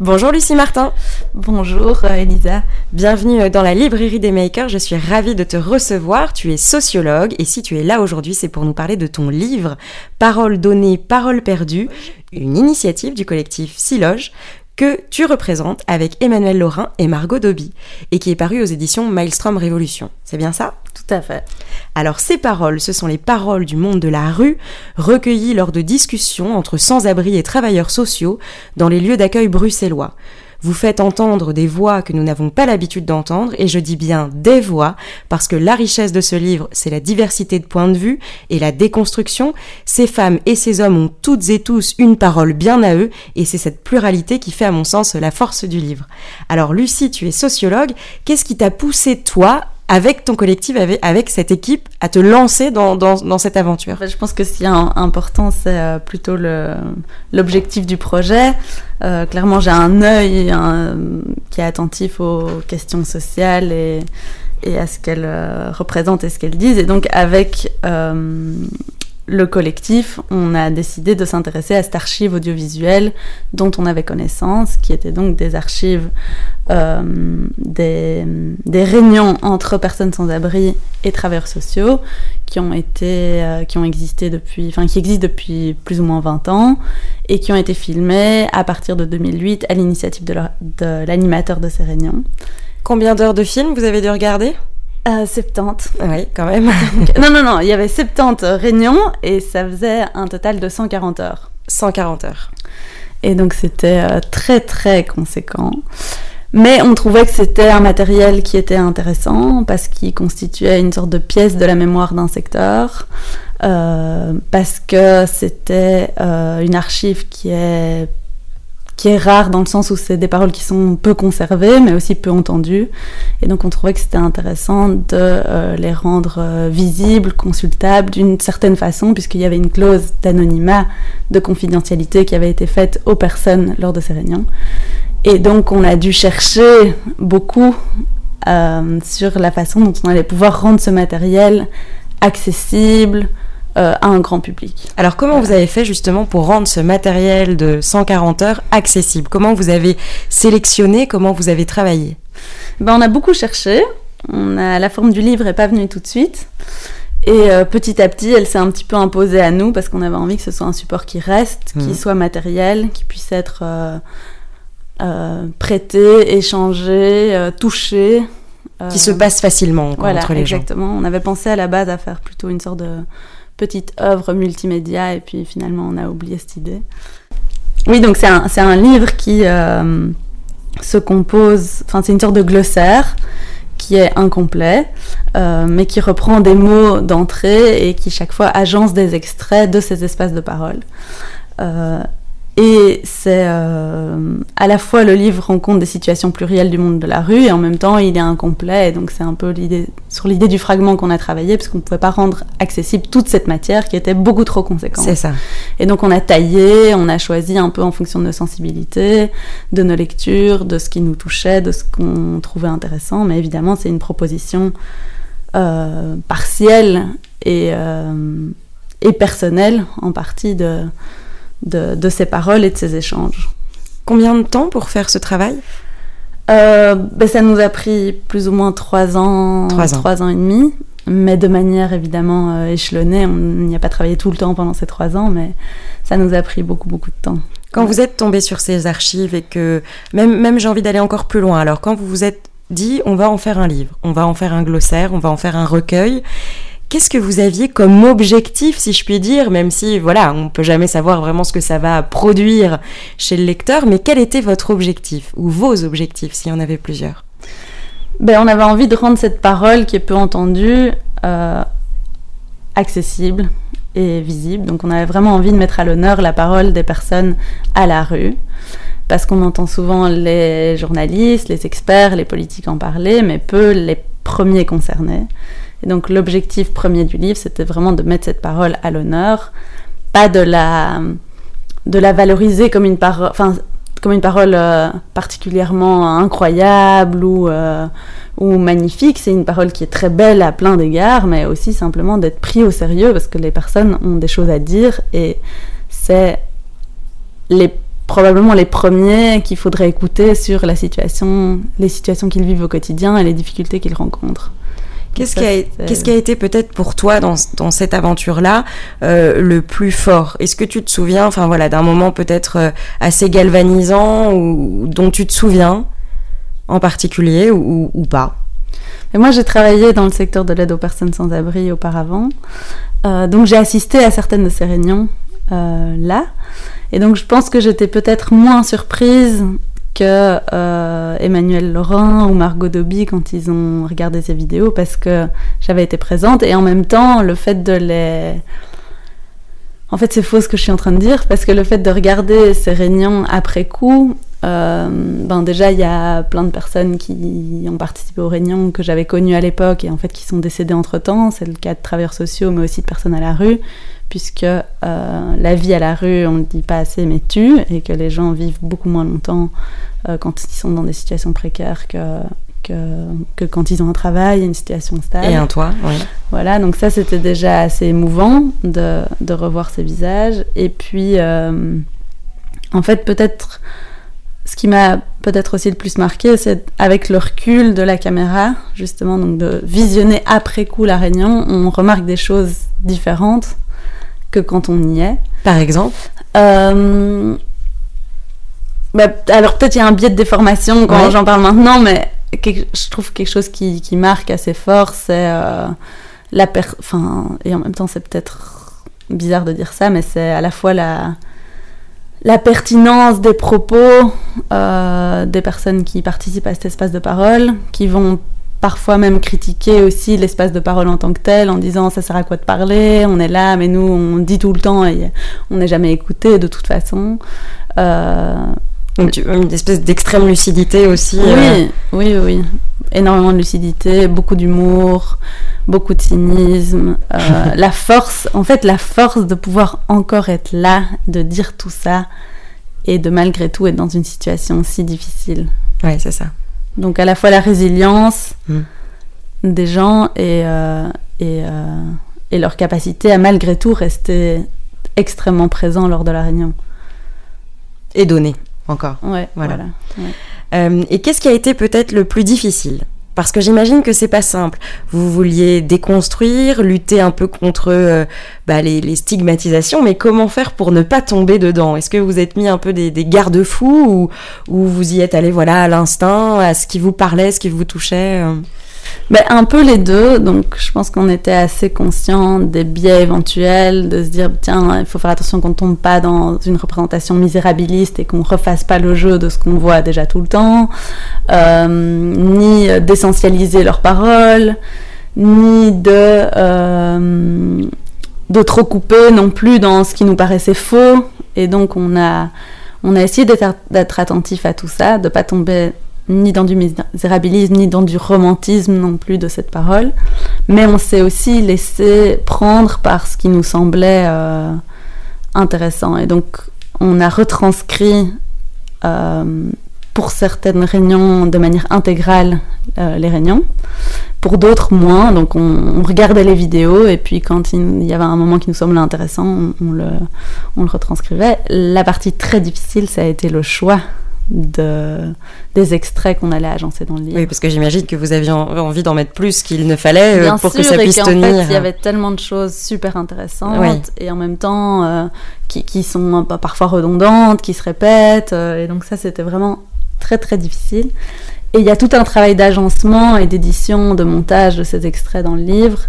Bonjour Lucie Martin. Bonjour euh, Elisa. Bienvenue euh, dans la librairie des makers. Je suis ravie de te recevoir. Tu es sociologue et si tu es là aujourd'hui, c'est pour nous parler de ton livre Paroles données, paroles perdues, une initiative du collectif Siloge que tu représentes avec Emmanuel Laurin et Margot Dobby et qui est paru aux éditions Maelstrom Révolution. C'est bien ça? Tout à fait. Alors ces paroles, ce sont les paroles du monde de la rue, recueillies lors de discussions entre sans-abri et travailleurs sociaux dans les lieux d'accueil bruxellois. Vous faites entendre des voix que nous n'avons pas l'habitude d'entendre, et je dis bien des voix, parce que la richesse de ce livre, c'est la diversité de points de vue et la déconstruction. Ces femmes et ces hommes ont toutes et tous une parole bien à eux, et c'est cette pluralité qui fait à mon sens la force du livre. Alors Lucie, tu es sociologue, qu'est-ce qui t'a poussé toi avec ton collectif, avec, cette équipe, à te lancer dans, cette aventure Je pense que ce qui est important, c'est euh, plutôt l'objectif du projet. Euh, clairement, j'ai un œil qui est attentif aux questions sociales et, à ce qu'elles euh, représentent et ce qu'elles disent. Et donc, avec le collectif, on a décidé de s'intéresser à cette archive audiovisuelle dont on avait connaissance, qui était donc des archives euh, des, réunions entre personnes sans abri et travailleurs sociaux qui ont été, euh, qui ont existé depuis, enfin qui existent depuis plus ou moins 20 ans et qui ont été filmées à partir de 2008 à l'initiative de l'animateur de, de ces réunions. Combien d'heures de film vous avez dû regarder? 70. Euh, oui, quand même. non, non, non, il y avait 70 réunions et ça faisait un total de 140 heures. 140 heures. Et donc c'était euh, très très conséquent. Mais on trouvait que c'était un matériel qui était intéressant parce qu'il constituait une sorte de pièce de la mémoire d'un secteur, euh, parce que c'était une archive qui est qui est rare dans le sens où c'est des paroles qui sont peu conservées, mais aussi peu entendues. Et donc on trouvait que c'était intéressant de euh, les rendre euh, visibles, consultables d'une certaine façon, puisqu'il y avait une clause d'anonymat, de confidentialité qui avait été faite aux personnes lors de ces réunions. Et donc on a dû chercher beaucoup euh, sur la façon dont on allait pouvoir rendre ce matériel accessible, à un grand public. Alors comment vous avez fait justement pour rendre ce matériel de 140 heures accessible? Comment vous avez sélectionné? Comment vous avez travaillé? Ben, On a beaucoup cherché. On a, la forme du livre n'est pas venue tout de suite. Et euh, petit à petit, elle s'est un petit peu imposée à nous parce qu'on avait envie que ce soit un support qui reste, qui mhm. soit matériel, qui puisse être euh, prêté, échangé, touché. qui se passe facilement entre les gens. Exactement. On avait pensé à la base à faire plutôt une sorte de petite œuvre multimédia et puis finalement on a oublié cette idée. Oui, donc c'est un, livre qui euh, se compose, enfin c'est une sorte de glossaire qui est incomplet, euh, mais qui reprend des mots d'entrée et qui chaque fois agence des extraits de ces espaces de parole. Euh, et c'est euh, à la fois le livre rend compte des situations plurielles du monde de la rue et en même temps il est incomplet. Et donc c'est un peu l'idée sur l'idée du fragment qu'on a travaillé parce qu'on ne pouvait pas rendre accessible toute cette matière qui était beaucoup trop conséquente. C'est ça. Et donc on a taillé, on a choisi un peu en fonction de nos sensibilités, de nos lectures, de ce qui nous touchait, de ce qu'on trouvait intéressant. Mais évidemment c'est une proposition euh, partielle et, euh, et personnelle en partie de de, de ces paroles et de ces échanges. Combien de temps pour faire ce travail? Euh, ben Ça nous a pris plus ou moins trois ans, trois ans, trois ans et demi, mais de manière évidemment euh, échelonnée. On n'y a pas travaillé tout le temps pendant ces trois ans, mais ça nous a pris beaucoup, beaucoup de temps. Quand vous êtes tombé sur ces archives et que, même, même j'ai envie d'aller encore plus loin, alors quand vous vous êtes dit on va en faire un livre, on va en faire un glossaire, on va en faire un recueil, Qu'est-ce que vous aviez comme objectif, si je puis dire, même si, voilà, on peut jamais savoir vraiment ce que ça va produire chez le lecteur, mais quel était votre objectif, ou vos objectifs, s'il y en avait plusieurs? Ben, On avait envie de rendre cette parole qui est peu entendue euh, accessible et visible. Donc on avait vraiment envie de mettre à l'honneur la parole des personnes à la rue parce qu'on entend souvent les journalistes, les experts, les politiques en parler, mais peu les premiers concernés. Et donc l'objectif premier du livre, c'était vraiment de mettre cette parole à l'honneur, pas de la, de la valoriser comme une parole, comme une parole euh, particulièrement incroyable ou, euh, ou magnifique. C'est une parole qui est très belle à plein d'égards, mais aussi simplement d'être pris au sérieux parce que les personnes ont des choses à dire et c'est les probablement les premiers qu'il faudrait écouter sur la situation, les situations qu'ils vivent au quotidien et les difficultés qu'ils rencontrent. Qu'est-ce qui, a, qu'est-ce qui a été peut-être pour toi dans, dans cette aventure-là euh, le plus fort? Est-ce que tu te souviens, enfin voilà, d'un moment peut-être euh, assez galvanisant ou dont tu te souviens en particulier ou, ou pas? Et moi, j'ai travaillé dans le secteur de l'aide aux personnes sans abri auparavant, euh, donc j'ai assisté à certaines de ces réunions euh, là, et donc je pense que j'étais peut-être moins surprise que euh, Emmanuel Laurent ou Margot Dobby quand ils ont regardé ces vidéos parce que j'avais été présente. Et en même temps le fait de les en fait c'est faux ce que je suis en train de dire parce que le fait de regarder ces réunions après coup euh, ben déjà il y a plein de personnes qui ont participé aux réunions que j'avais connues à l'époque et en fait qui sont décédées entre temps c'est le cas de travailleurs sociaux mais aussi de personnes à la rue puisque euh, la vie à la rue, on ne le dit pas assez, mais tue, et que les gens vivent beaucoup moins longtemps euh, quand ils sont dans des situations précaires que, que, quand ils ont un travail, une situation stable. Et un toit, oui. Voilà, donc ça c'était déjà assez émouvant de, de, revoir ces visages. Et puis, euh, en fait, peut-être ce qui m'a peut-être aussi le plus marqué, c'est avec le recul de la caméra, justement, donc de visionner après coup la réunion, on remarque des choses différentes que quand on y est. Par exemple euh, bah, Alors peut-être il y a un biais de déformation quand j'en parle maintenant, mais je trouve quelque chose qui, qui marque assez fort, c'est euh, la per... Enfin, et en même temps c'est peut-être bizarre de dire ça, mais c'est à la fois la, la pertinence des propos euh, des personnes qui participent à cet espace de parole, qui vont parfois même critiquer aussi l'espace de parole en tant que tel, en disant ça sert à quoi de parler, on est là, mais nous on dit tout le temps et on n'est jamais écouté de toute façon. Euh... une espèce d'extrême lucidité aussi. Oui, euh. oui, oui, énormément de lucidité, beaucoup d'humour, beaucoup de cynisme, euh, la force, en fait la force de pouvoir encore être là, de dire tout ça et de malgré tout être dans une situation si difficile. Oui, c'est ça. Donc à la fois la résilience hmm. des gens et, euh, euh, et, leur capacité à malgré tout rester extrêmement présent lors de la réunion. Et donner encore. Ouais, voilà. Euh, et qu'est-ce qui a été peut-être le plus difficile? Parce que j'imagine que c'est pas simple. Vous vouliez déconstruire, lutter un peu contre euh, bah, les, stigmatisations, mais comment faire pour ne pas tomber dedans? Est-ce que vous êtes mis un peu des, garde-fous ou, ou, vous y êtes allé voilà à l'instinct, à ce qui vous parlait, ce qui vous touchait euh? Ben, un peu les deux, donc je pense qu'on était assez conscient des biais éventuels, de se dire tiens, il faut faire attention qu'on ne tombe pas dans une représentation misérabiliste et qu'on refasse pas le jeu de ce qu'on voit déjà tout le temps, euh, ni d'essentialiser leurs paroles, ni de, euh, de trop couper non plus dans ce qui nous paraissait faux, et donc on a, on a essayé d'être attentif à tout ça, de pas tomber ni dans du misérabilisme, ni dans du romantisme non plus de cette parole, mais on s'est aussi laissé prendre par ce qui nous semblait euh, intéressant. Et donc, on a retranscrit euh, pour certaines réunions de manière intégrale euh, les réunions, pour d'autres moins. Donc, on, regardait les vidéos et puis quand il, y avait un moment qui nous semblait intéressant, on, le, on le retranscrivait. La partie très difficile, ça a été le choix de, des extraits qu'on allait agencer dans le livre. Oui, parce que j'imagine que vous aviez envie d'en mettre plus qu'il ne fallait euh, pour que ça puisse tenir. Fait, il y avait tellement de choses super intéressantes et en même temps euh, qui, qui, sont parfois redondantes, qui se répètent. Euh, et donc ça, c'était vraiment très très difficile. Et il y a tout un travail d'agencement et d'édition, de montage de ces extraits dans le livre,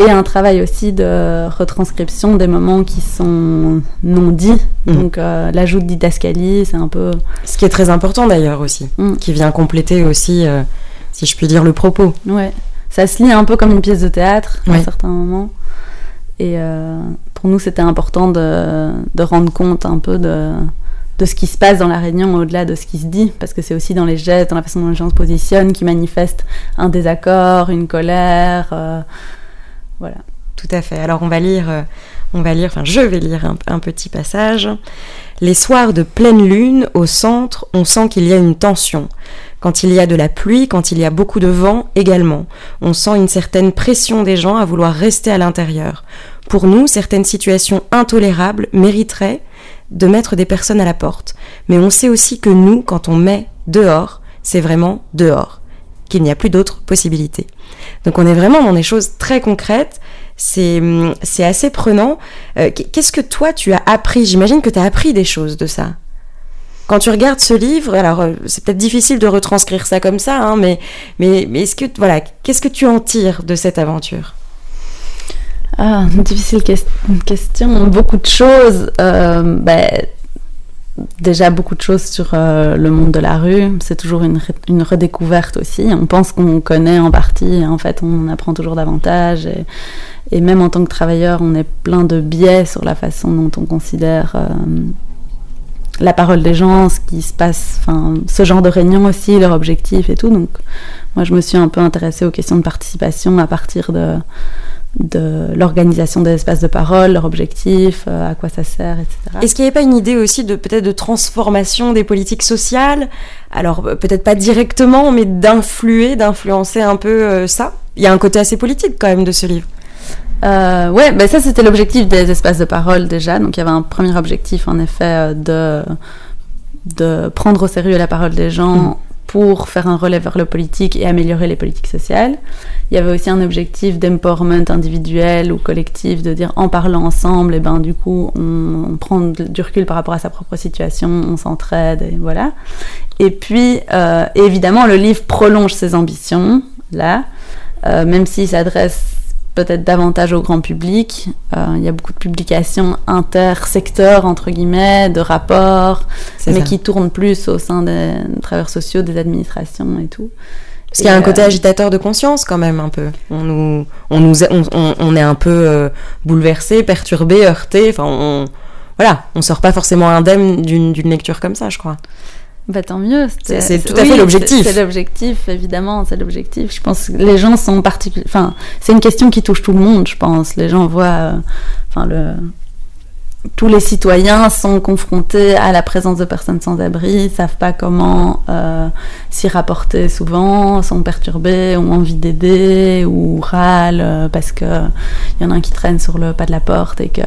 et un travail aussi de retranscription des moments qui sont non dits. Mm. Donc euh, l'ajout de didascalie, c'est un peu... Ce qui est très important d'ailleurs aussi, mm. qui vient compléter aussi, euh, si je puis dire, le propos. Ouais, ça se lit un peu comme une pièce de théâtre à certains moments. Et euh, pour nous, c'était important de, de, rendre compte un peu de, de ce qui se passe dans la réunion au-delà de ce qui se dit, parce que c'est aussi dans les gestes, dans la façon dont les gens se positionnent, qui manifestent un désaccord, une colère. Voilà. Tout à fait. Alors on va lire, euh, on va lire, enfin je vais lire un, petit passage. Les soirs de pleine lune, au centre, on sent qu'il y a une tension. Quand il y a de la pluie, quand il y a beaucoup de vent également, on sent une certaine pression des gens à vouloir rester à l'intérieur. Pour nous, certaines situations intolérables mériteraient de mettre des personnes à la porte. Mais on sait aussi que nous, quand on met dehors, c'est vraiment dehors, qu'il n'y a plus d'autres possibilités. Donc on est vraiment dans des choses très concrètes, c'est assez prenant. Euh, qu'est-ce que toi tu as appris? J'imagine que tu as appris des choses de ça. Quand tu regardes ce livre, alors euh, c'est peut-être difficile de retranscrire ça comme ça, hein, mais, mais, mais est-ce que voilà, qu'est-ce que tu en tires de cette aventure? Ah, difficile question. Beaucoup de choses. Euh, ben, déjà beaucoup de choses sur euh, le monde de la rue. C'est toujours une, une, redécouverte aussi. On pense qu'on connaît en partie, en fait, on apprend toujours davantage. Et, même en tant que travailleur, on est plein de biais sur la façon dont on considère euh, la parole des gens, ce qui se passe, enfin, ce genre de réunion aussi, leur objectif et tout. Donc, moi, je me suis un peu intéressée aux questions de participation à partir de de l'organisation des espaces de parole, leur objectif, euh, à quoi ça sert, etc. Est-ce qu'il n'y avait pas une idée aussi de peut-être de transformation des politiques sociales? Alors euh, peut-être pas directement, mais d'influer, d'influencer un peu euh, ça? Il y a un côté assez politique quand même de ce livre. Euh, ouais, ben ça c'était l'objectif des espaces de parole déjà. Donc il y avait un premier objectif en effet de de prendre au sérieux la parole des gens. Mm pour faire un relais vers le politique et améliorer les politiques sociales. Il y avait aussi un objectif d'empowerment individuel ou collectif, de dire en parlant ensemble, et eh ben du coup on, prend du recul par rapport à sa propre situation, on s'entraide, et voilà. Et puis euh, évidemment le livre prolonge ses ambitions là, euh, même s'il s'adresse peut-être davantage au grand public. Euh, il y a beaucoup de publications intersecteurs, entre guillemets, de rapports, mais qui tournent plus au sein des travailleurs sociaux, des administrations et tout. Parce qu'il y a un côté euh, agitateur de conscience quand même un peu. On nous, on nous, on, est un peu euh, bouleversé, perturbé, heurté. Enfin, on, voilà, on sort pas forcément indemne d'une lecture comme ça, je crois. Bah tant mieux. C'est tout à fait l'objectif. C'est l'objectif, évidemment, c'est l'objectif. Je pense que les gens sont particuliers. Enfin, c'est une question qui touche tout le monde, je pense. Les gens voient. Euh, enfin, le. Tous les citoyens sont confrontés à la présence de personnes sans abri, savent pas comment euh, s'y rapporter souvent, sont perturbés, ont envie d'aider ou râlent euh, parce que il y en a un qui traîne sur le pas de la porte et que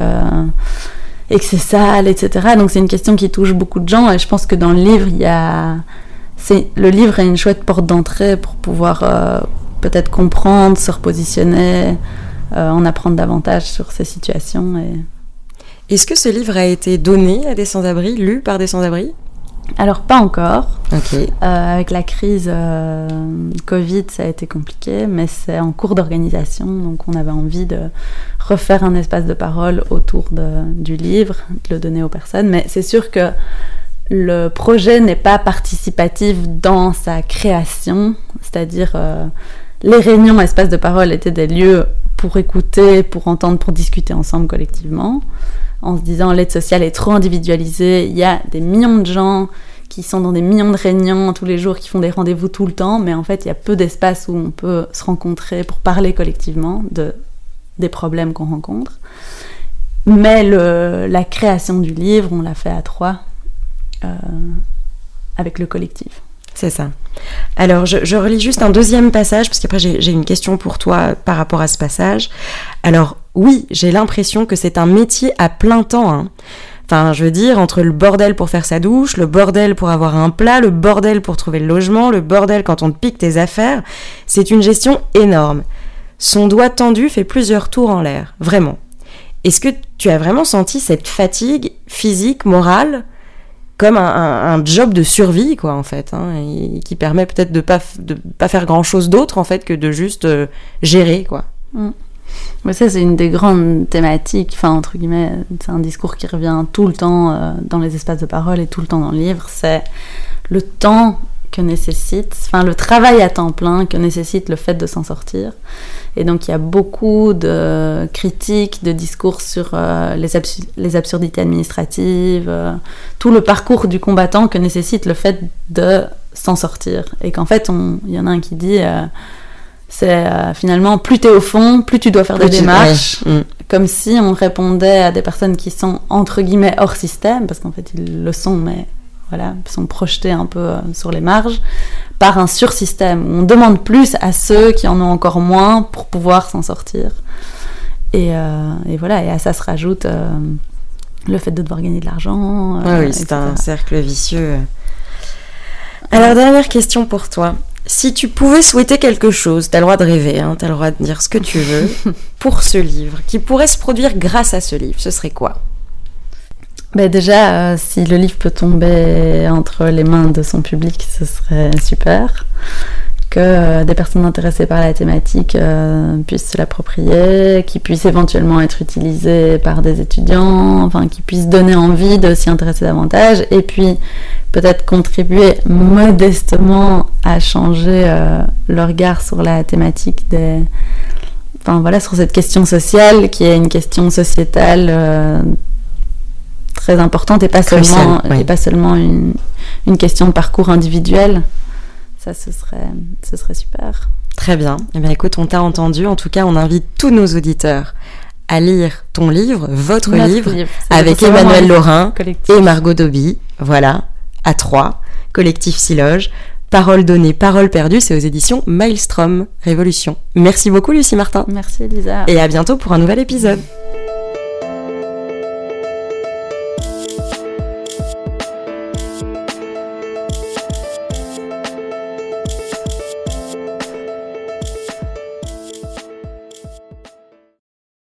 et que c'est sale, etc. Donc c'est une question qui touche beaucoup de gens et je pense que dans le livre, il y a... Le livre est une chouette porte d'entrée pour pouvoir euh, peut-être comprendre, se repositionner, euh, en apprendre davantage sur ces situations. Est-ce que ce livre a été donné à des sans-abri, lu par des sans-abri? Alors pas encore. Euh, avec la crise euh, Covid, ça a été compliqué, mais c'est en cours d'organisation, donc on avait envie de refaire un espace de parole autour du livre, de le donner aux personnes. Mais c'est sûr que le projet n'est pas participatif dans sa création, c'est-à-dire euh, les réunions espace de parole étaient des lieux pour écouter, pour entendre, pour discuter ensemble collectivement en se disant l'aide sociale est trop individualisée, il y a des millions de gens qui sont dans des millions de réunions tous les jours, qui font des rendez-vous tout le temps, mais en fait il y a peu d'espace où on peut se rencontrer pour parler collectivement de, des problèmes qu'on rencontre. Mais la création du livre, on l'a fait à trois, euh, avec le collectif. C'est ça. Alors, je, relis juste un deuxième passage, parce qu'après, j'ai une question pour toi par rapport à ce passage. Alors, oui, j'ai l'impression que c'est un métier à plein temps. Hein. Enfin, je veux dire, entre le bordel pour faire sa douche, le bordel pour avoir un plat, le bordel pour trouver le logement, le bordel quand on te pique tes affaires, c'est une gestion énorme. Son doigt tendu fait plusieurs tours en l'air, vraiment. Est-ce que tu as vraiment senti cette fatigue physique, morale comme un, job de survie, quoi, en fait, hein, qui permet peut-être de pas de pas faire grand chose d'autre, en fait, que de juste euh, gérer, quoi? Mm. Mais ça, c'est une des grandes thématiques, enfin, entre guillemets, c'est un discours qui revient tout le temps euh, dans les espaces de parole et tout le temps dans le livre, c'est le temps que nécessite, enfin le travail à temps plein que nécessite le fait de s'en sortir. Et donc il y a beaucoup de critiques, de discours sur euh, les, absurdités administratives, euh, tout le parcours du combattant que nécessite le fait de s'en sortir. Et qu'en fait, il y en a un qui dit, euh, c'est finalement plus tu es au fond, plus tu dois faire des démarches, mm. comme si on répondait à des personnes qui sont entre guillemets hors système, parce qu'en fait ils le sont, mais voilà, sont projetés un peu euh, sur les marges, par un sursystème. On demande plus à ceux qui en ont encore moins pour pouvoir s'en sortir. Et, euh, voilà, et à ça se rajoute euh, le fait de devoir gagner de l'argent. Ah oui, c'est un cercle vicieux. Alors, dernière question pour toi. Si tu pouvais souhaiter quelque chose, tu as le droit de rêver, hein, tu as le droit de dire ce que tu veux, pour ce livre, qui pourrait se produire grâce à ce livre, ce serait quoi? Ben déjà, euh, si le livre peut tomber entre les mains de son public, ce serait super. Que euh, des personnes intéressées par la thématique euh, puissent se l'approprier, qui puisse éventuellement être utilisé par des étudiants, enfin qui puisse donner envie de s'y intéresser davantage, et puis peut-être contribuer modestement à changer le regard sur la thématique des, enfin voilà, sur cette question sociale qui est une question sociétale très importante et pas seulement, et pas seulement une, une, question de parcours individuel. Ça, ce serait, ce serait super. Très bien. Eh bien, écoute, on t'a entendu. En tout cas, on invite tous nos auditeurs à lire ton livre, votre livre, avec Emmanuel Laurin et Margot Dobby. Voilà, à trois, collectif Siloge. Parole donnée, parole perdue, c'est aux éditions Maelstrom Révolution. Merci beaucoup Lucie Martin. Merci Elisa. Et à bientôt pour un nouvel épisode.